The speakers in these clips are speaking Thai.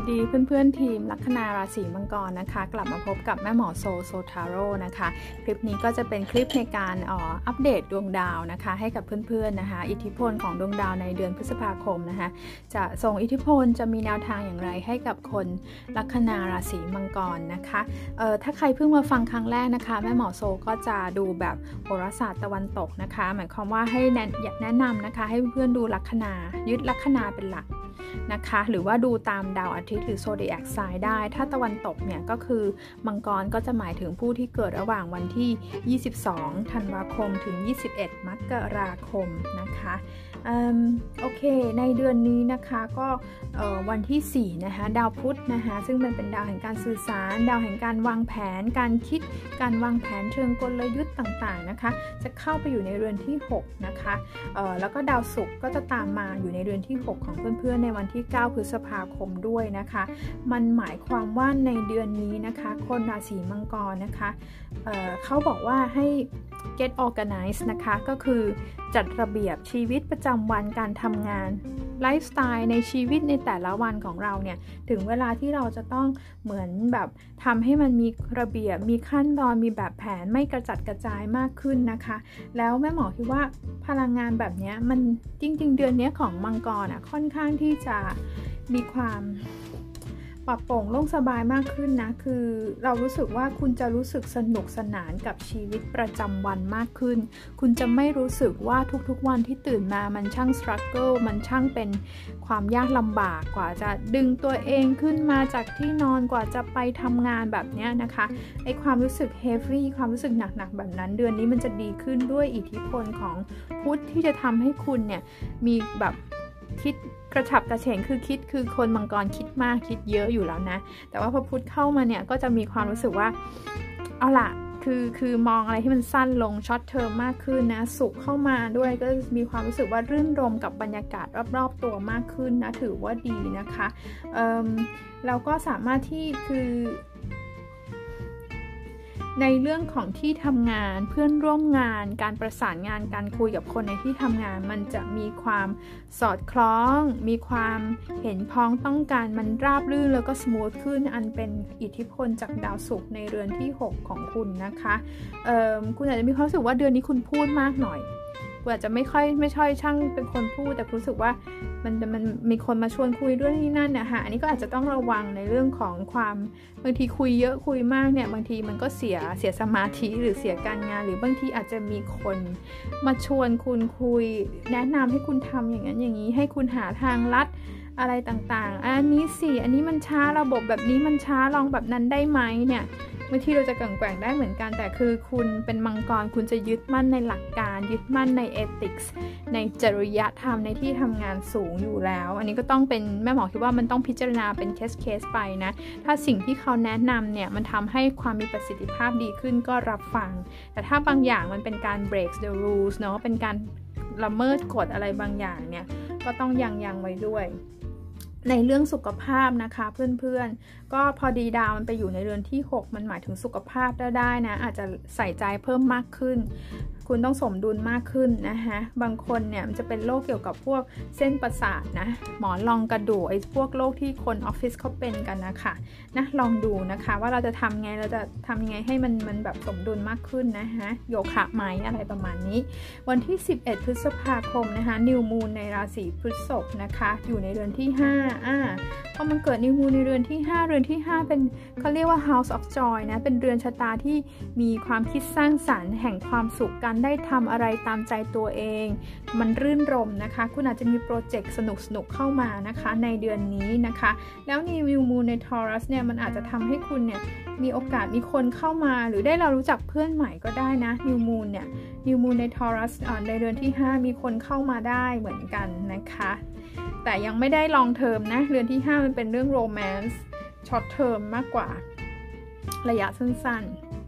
สดีเพื่อนๆทีมลัคนาราศีมังกรนะคะ กลับมาพบกับแม่หมอโซโซทาโร่นะคะ คลิปนี้ก็จะเป็นคลิปในการออัปเดตดวงดาวนะคะ ให้กับเพื่อนๆนะคะ อิทธิพลของดวงดาวในเดือนพฤษภาคมนะคะ จะส่งอิทธิพลจะมีแนวทางอย่างไรให้กับคนลัคนาราศีมังกรนะคะเอ่อถ้าใครเพิ่งมาฟังครั้งแรกนะคะแม่หมอโซก็จะดูแบบโหราศาสตร์ตะวันตกนะคะ หมายความว่าให้แนะนำนะคะ ให้เพื่อนๆดูลัคนายึดลัคนาเป็นหลัก นะคะ หรือว่าดูตามดาวอาทิตย์หรือโซเดียกไซด์ได้ ถ้าตะวันตกเนี่ยก็คือมังกรก็จะหมายถึงผู้ที่เกิดระหว่างวันที่ 22 ธันวาคมถึง 21 มกราคมนะคะ โอเค ในเดือนนี้นะคะก็วันที่ 4 นะคะ ดาวพุธนะคะ ซึ่งมันเป็นดาวแห่งการสื่อสาร ดาวแห่งการวางแผน การคิด การวางแผนเชิงกลยุทธ์ต่างๆนะคะ จะเข้าไปอยู่ในเรือนที่ 6 นะคะแล้วก็ดาวศุกร์ก็จะตามมาอยู่ในเรือนที่ 6 ของเพื่อนๆ ในวันที่ 9 พฤษภาคมด้วยนะคะ มันหมายความว่าในเดือนนี้นะคะ คนราศีมังกรนะคะเเขาบอกว่าให้ get organized นะคะ ก็คือจัดระเบียบชีวิตประจำวันการทำงานไลฟ์สไตล์ในชีวิตในแต่ละวันของเราเนี่ย ถึงเวลาที่เราจะต้องเหมือนแบบทำให้มันมีระเบียบ มีขั้นตอนมีแบบแผนไม่กระจัดกระจายมากขึ้นนะคะ แล้วแม่หมอคิดว่าพลังงานแบบนี้มันจริง ๆ เดือนนี้ของมังกรอะค่อนข้างที่จะมีความ ปรับโปร่งโล่งสบายมากขึ้นนะ คือเรารู้สึกว่าคุณจะรู้สึกสนุกสนานกับชีวิตประจำวันมากขึ้น คุณจะไม่รู้สึกว่าทุกๆวันที่ตื่นมามันช่างสครัลเกิลมันช่างเป็นความยากลำบากกว่าจะดึงตัวเองขึ้นมาจากที่นอนกว่าจะไปทำงานแบบนี้นะคะไอความรู้สึกเฮฟวี่ความรู้สึกหนักๆแบบนั้นเดือนนี้มันจะดีขึ้นด้วยอิทธิพลของพุทธที่จะทำให้คุณเนี่ยมีแบบคิด กระฉับกระเฉงคือคิดคือคนมังกรคิดมากคิดเยอะอยู่แล้วนะ แต่ว่าพอพุธเข้ามาเนี่ยก็จะมีความรู้สึกว่าเอาละคือคือมองอะไรที่มันสั้นลงช็อตเทอมมากขึ้นนะสุขเข้ามาด้วยก็มีความรู้สึกว่ารื่นรมกับบรรยากาศรอบๆตัวมากขึ้นนะถือว่าดีนะคะเเราก็สามารถที่คือ ในเรื่องของที่ทำงานเพื่อนร่วมงาน การประสานงานการคุยกับคนในที่ทำงาน มันจะมีความสอดคล้อง มีความเห็นพ้องต้องการมันราบรื่นแล้วก็สมูทขึ้นอันเป็นอิทธิพลจากดาวศุกร์ในเรือนที่ 6 ของคุณนะคะคุณอาจจะมีความรู้สึกว่าเดือนนี้คุณพูดมากหน่อย กูอาจจะไม่ค่อยไม่ช่อยช่างเป็นคนพูด แต่รู้สึกว่ามันมันมีคนมาชวนคุยด้วยที่นั่นเนี่ยค่ะอันนี้ก็อาจจะต้องระวังในเรื่องของความบางทีคุยเยอะคุยมากเนี่ยบางทีมันก็เสียเสียสมาธิหรือเสียการงาน หรือบางทีอาจจะมีคนมาชวนคุณคุย แนะนำให้คุณทำอย่างนั้นอย่างนี้ให้คุณหาทางลัดอะไรต่างๆ อันนี้สิอันนี้มันช้าระบบแบบนี้มันช้าลองแบบนั้นได้ไหมเนี่ย บางทีเราจะแกว่งได้เหมือนกัน แต่คือคุณเป็นมังกรคุณจะยึดมั่นในหลักการ ยึดมั่นในเอติกส์ในจริยธรรมในที่ทำงานสูงอยู่แล้ว อันนี้ก็ต้องเป็นแม่หมอคิดว่ามันต้องพิจารณาเป็นเคสเคสไปนะ ถ้าสิ่งที่เขาแนะนำเนี่ยมันทำให้ความมีประสิทธิภาพดีขึ้นก็รับฟัง แต่ถ้าบางอย่างมันเป็นการ break the rules เนาะเป็นการละเมิดกฎอะไรบางอย่างเนี่ยก็ต้องยังยังไว้ด้วย ในเรื่องสุขภาพนะคะเพื่อนๆ ก็พอดีดาวมันไปอยู่ในเรือนที่ 6 มันหมายถึงสุขภาพได้นะ อาจจะใส่ใจเพิ่มมากขึ้น คุณต้องสมดุลมากขึ้นนะคะบางคนเนี่ยมันจะเป็นโรคเกี่ยวกับพวกเส้นประสาทนะหมอนรองกระดูกไอ้พวกโรคที่คนออฟฟิศเขาเป็นกันนะคะนะลองดูนะคะว่าเราจะทำไงเราจะทำยังไงให้มันมันแบบสมดุลมากขึ้นนะคะโยคะไหมอะไรประมาณนี้ วันที่ 11 พฤษภาคมนะคะ new moon ในราศีพฤษภนะคะอยู่ในเรือนที่5อ่าพอมันเกิด new moon ในเรือนที่ 5เรือนที่ 5 เป็นเขาเรียกว่า House of Joy นะเป็นเรือนชะตาที่มีความคิดสร้างสรรค์แห่งความสุขกันได้ทำอะไรตามใจตัวเอง มันรื่นรมย์นะคะ คุณอาจจะมีโปรเจกต์สนุกสนุกเข้ามานะคะในเดือนนี้นะคะ แล้ว new moon ใน Taurus เนี่ยมันอาจจะทำให้คุณเนี่ยมีโอกาสมีคนเข้ามา หรือได้เรารู้จักเพื่อนใหม่ก็ได้นะ new moon เนี่ยnew moon ใน Taurus ในเรือนที่ 5 มีคนเข้ามาได้เหมือนกันนะคะ แต่ยังไม่ได้ long term นะเรือนที่ 5 มันเป็นเรื่อง romance short term มากกว่าระยะสั้นๆ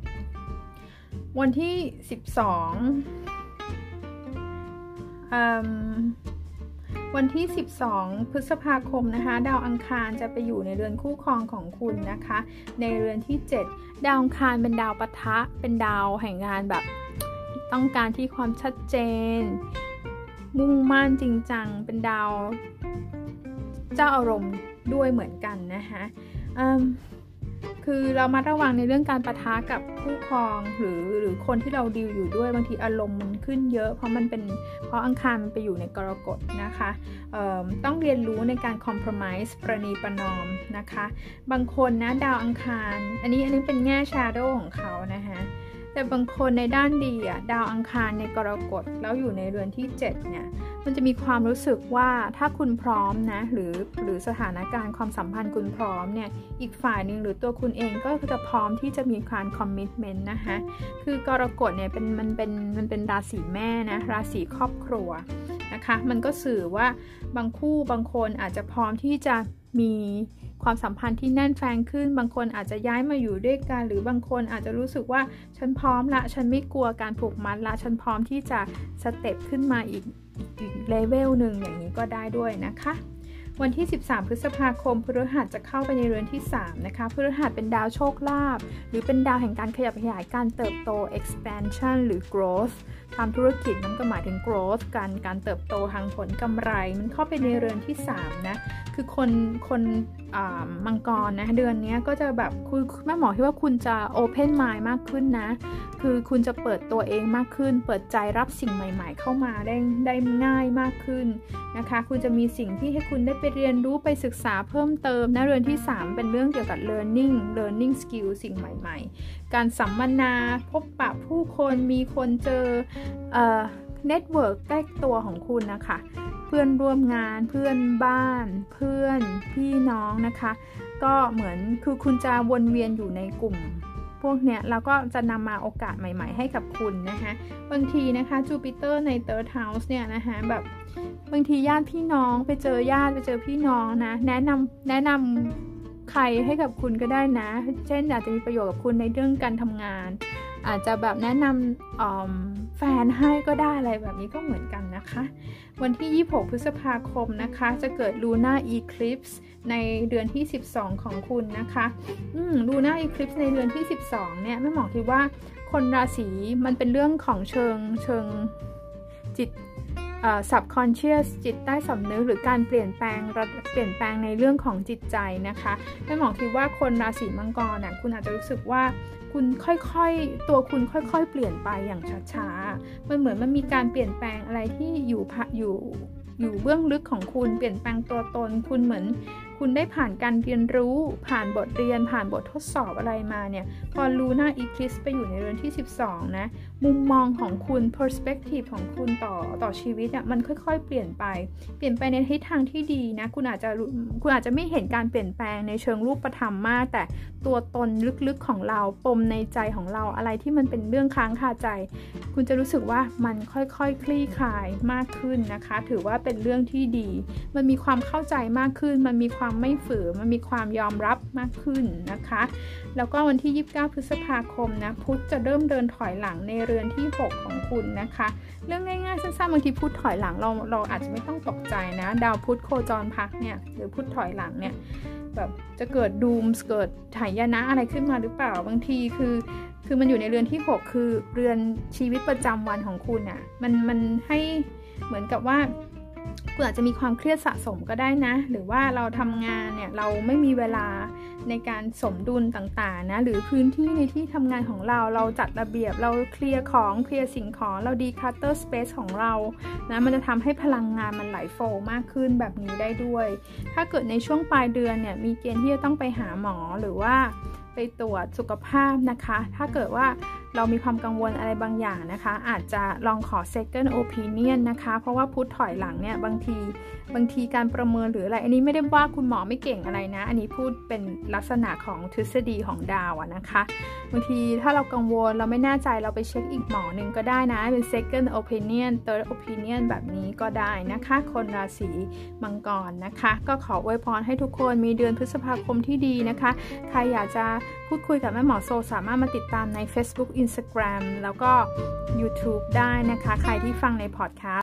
วันที่ 12 วันที่ 12 พฤษภาคมนะคะ ดาวอังคารจะไปอยู่ในเรือนคู่ครองของคุณนะคะ ในเรือนที่ 7 ดาวอังคารเป็นดาวปะทะ เป็นดาวแห่งงานแบบ ต้องการที่ความชัดเจน มุ่งมั่นจริงจัง เป็นดาวเจ้าอารมณ์ด้วยเหมือนกันนะคะ คือเรามาระวังในเรื่องการประทะกับคู่ครองหรือหรือคนที่เราดีลอยู่ด้วยบางทีอารมณ์มันขึ้นเยอะ เพราะมันเป็นเพราะอังคารมันไปอยู่ในกรกฎนะคะต้องเรียนรู้ในการคอมเพลมไส์ประนีประนอมนะคะ บางคนนะดาวอังคาร อันนี้อันนี้เป็นแง่ shadow ของเขานะคะแต่บางคนในด้านดีอะดาวอังคารในกรกฎแล้วอยู่ในเรือนที่ 7 เนี่ย มันจะมีความรู้สึกว่าถ้าคุณพร้อมนะหรือหรือสถานการณ์ความสัมพันธ์คุณพร้อมเนี่ยอีกฝ่ายหนึ่งหรือตัวคุณเองก็จะพร้อมที่จะมีการ commitment นะคะคือกรกฎเนี่ยเป็นมันเป็นมันเป็นราศีแม่นะราศีครอบครัวนะคะมันก็สื่อว่าบางคู่บางคนอาจจะพร้อมที่จะมีความสัมพันธ์ที่แน่นแฟงขึ้น บางคนอาจจะย้ายมาอยู่ด้วยกัน หรือบางคนอาจจะรู้สึกว่าฉันพร้อมละ ฉันไม่กลัวการผูกมัดละ ฉันพร้อมที่จะสเต็ปขึ้นมาอีก อีกเลเวลหนึ่งอย่างนี้ก็ได้ด้วยนะคะ วันที่ 13 พฤษภาคมพฤหัสจะเข้าไปในเรือนที่ 3 นะคะพฤหัสเป็นดาวโชคลาภหรือเป็นดาวแห่งการขยับขยายการเติบโต expansion หรือ growth ทำธุรกิจมันก็หมายถึง growth การการเติบโตทางผลกำไร มันเข้าไปในเรือนที่ 3 นะ คือคนคน มังกรนะเดือนนี้ก็จะแบบคุณแม่หมอคิดว่าคุณจะโอเพนไมล์มากขึ้นนะ คือคุณจะเปิดตัวเองมากขึ้น เปิดใจรับสิ่งใหม่ ๆ เข้ามาได้ได้ง่ายมากขึ้นนะคะ คุณจะมีสิ่งที่ให้คุณได้ไปเรียนรู้ไปศึกษาเพิ่มเติมนะเรือนที่ 3 เป็นเรื่องเกี่ยวกับ learning learning skill สิ่งใหม่ ๆ การสัมมนาพบปะผู้คนมีคนเจอเอ่อ network ใกล้ตัวของคุณนะคะ เพื่อนร่วมงาน เพื่อนบ้าน เพื่อนพี่น้องนะคะ ก็เหมือนคือคุณจะวนเวียนอยู่ในกลุ่ม พวกเนี้ยแล้วก็จะนำมาโอกาสใหม่ ๆ ให้กับคุณนะคะบางทีนะคะจูปิเตอร์ใน third house เนี่ยนะคะแบบบางทีญาติพี่น้องไปเจอญาติไปเจอพี่น้องนะแนะนำแนะนำใครให้กับคุณก็ได้นะ เช่นอาจจะมีประโยชน์กับคุณในเรื่องการทำงาน อาจจะแบบแนะนำแฟนให้ก็ได้อะไรแบบนี้ก็เหมือนกันนะคะ วันที่ 26 พฤษภาคมนะคะ จะเกิดลูน่าอีคลิปส์ในเดือนที่ 12 ของคุณนะคะอืมลูน่าอีคลิปส์ในเดือนที่ 12 เนี่ยแม่หมอคิดว่าคนราศีมันเป็นเรื่องของเชิงเชิงจิต subconscious จิตใต้สำนึกหรือการเปลี่ยนแปลงเปลี่ยนแปลงในเรื่องของจิตใจนะคะแม่หมอคิดว่าคนราศีมังกรน่ะคุณอาจจะรู้สึกว่าคุณค่อยๆ ตัวคุณค่อยๆ เปลี่ยนไปอย่างช้าๆ มันเหมือนมันมีการเปลี่ยนแปลงอะไรที่อยู่อยู่อยู่เบื้องลึกของคุณเปลี่ยนแปลงตัวตน คุณเหมือนคุณได้ผ่านการเรียนรู้ ผ่านบทเรียน ผ่านบททดสอบอะไรมาเนี่ย พอรู้หน้าอีคลิสไปอยู่ในเรือนที่ 12 นะ มุมมองของคุณ perspective ของคุณต่อต่อชีวิตอะมันค่อยๆ เปลี่ยนไป เปลี่ยนไปในทิศทางที่ดีนะ คุณอาจจะคุณอาจจะไม่เห็นการเปลี่ยนแปลงในเชิงรูปธรรมมาก แต่ตัวตนลึกๆของเรา ปมในใจของเราอะไรที่มันเป็นเรื่องค้างคาใจ คุณจะรู้สึกว่ามันค่อยๆคคลี่คลายมากขึ้นนะคะ ถือว่าเป็นเรื่องที่ดี มันมีความเข้าใจมากขึ้น มันมีความไม่ฝืนมันมีความยอมรับมากขึ้นนะคะ แล้วก็วันที่ 29 พฤษภาคมนะพุธจะเริ่มเดินถอยหลังในเรือนที่ 6 ของคุณนะคะ เรื่องง่ายๆสั้นๆบางทีพุธถอยหลังเราเราอาจจะไม่ต้องตกใจนะ ดาวพุธโคจรพักเนี่ยหรือพุธถอยหลังเนี่ยแบบจะเกิดดูมเกิดถ่ายนะอะไรขึ้นมาหรือเปล่าบางทีคือคือมันอยู่ในเรือนที่ 6 คือเรือนชีวิตประจำวันของคุณอะ่ะมันมันให้เหมือนกับว่า คุณอาจจะมีความเครียดสะสมก็ได้นะ หรือว่าเราทำงานเนี่ยเราไม่มีเวลาในการสมดุลต่างๆนะ หรือพื้นที่ในที่ทำงานของเราเราจัดระเบียบ เราเคลียร์ของเคลียร์สิ่งของเราดีคัตเตอร์สเปซของเรานะมันจะทำให้พลังงานมันไหลโฟมากขึ้นแบบนี้ได้ด้วย ถ้าเกิดในช่วงปลายเดือนเนี่ยมีเกณฑ์ที่จะต้องไปหาหมอหรือว่าไปตรวจสุขภาพนะคะ ถ้าเกิดว่า เรามีความกังวลอะไรบางอย่างนะคะ อาจจะลองขอ second opinion นะคะ เพราะว่าพุทถอยหลังเนี่ยบางทีบางทีการประเมินหรืออะไร อันนี้ไม่ได้ว่าคุณหมอไม่เก่งอะไรนะ อันนี้พูดเป็นลักษณะของทฤษฎีของดาวนะคะบางทีถ้าเรากังวลเราไม่แน่ใจเราไปเช็คอีกหมอหนึ่งก็ได้นะ เป็น second opinion third opinion แบบนี้ก็ได้นะคะ คนราศีมังกรนะคะ ก็ขออวยพรให้ทุกคนมีเดือนพฤษภาคมที่ดีนะคะ ใครอยากจะ พูดคุยกับแม่หมอโซสามารถมาติดตามใน Facebook Instagram แล้วก็ YouTube ได้นะคะ ใครที่ฟังในพอดแคส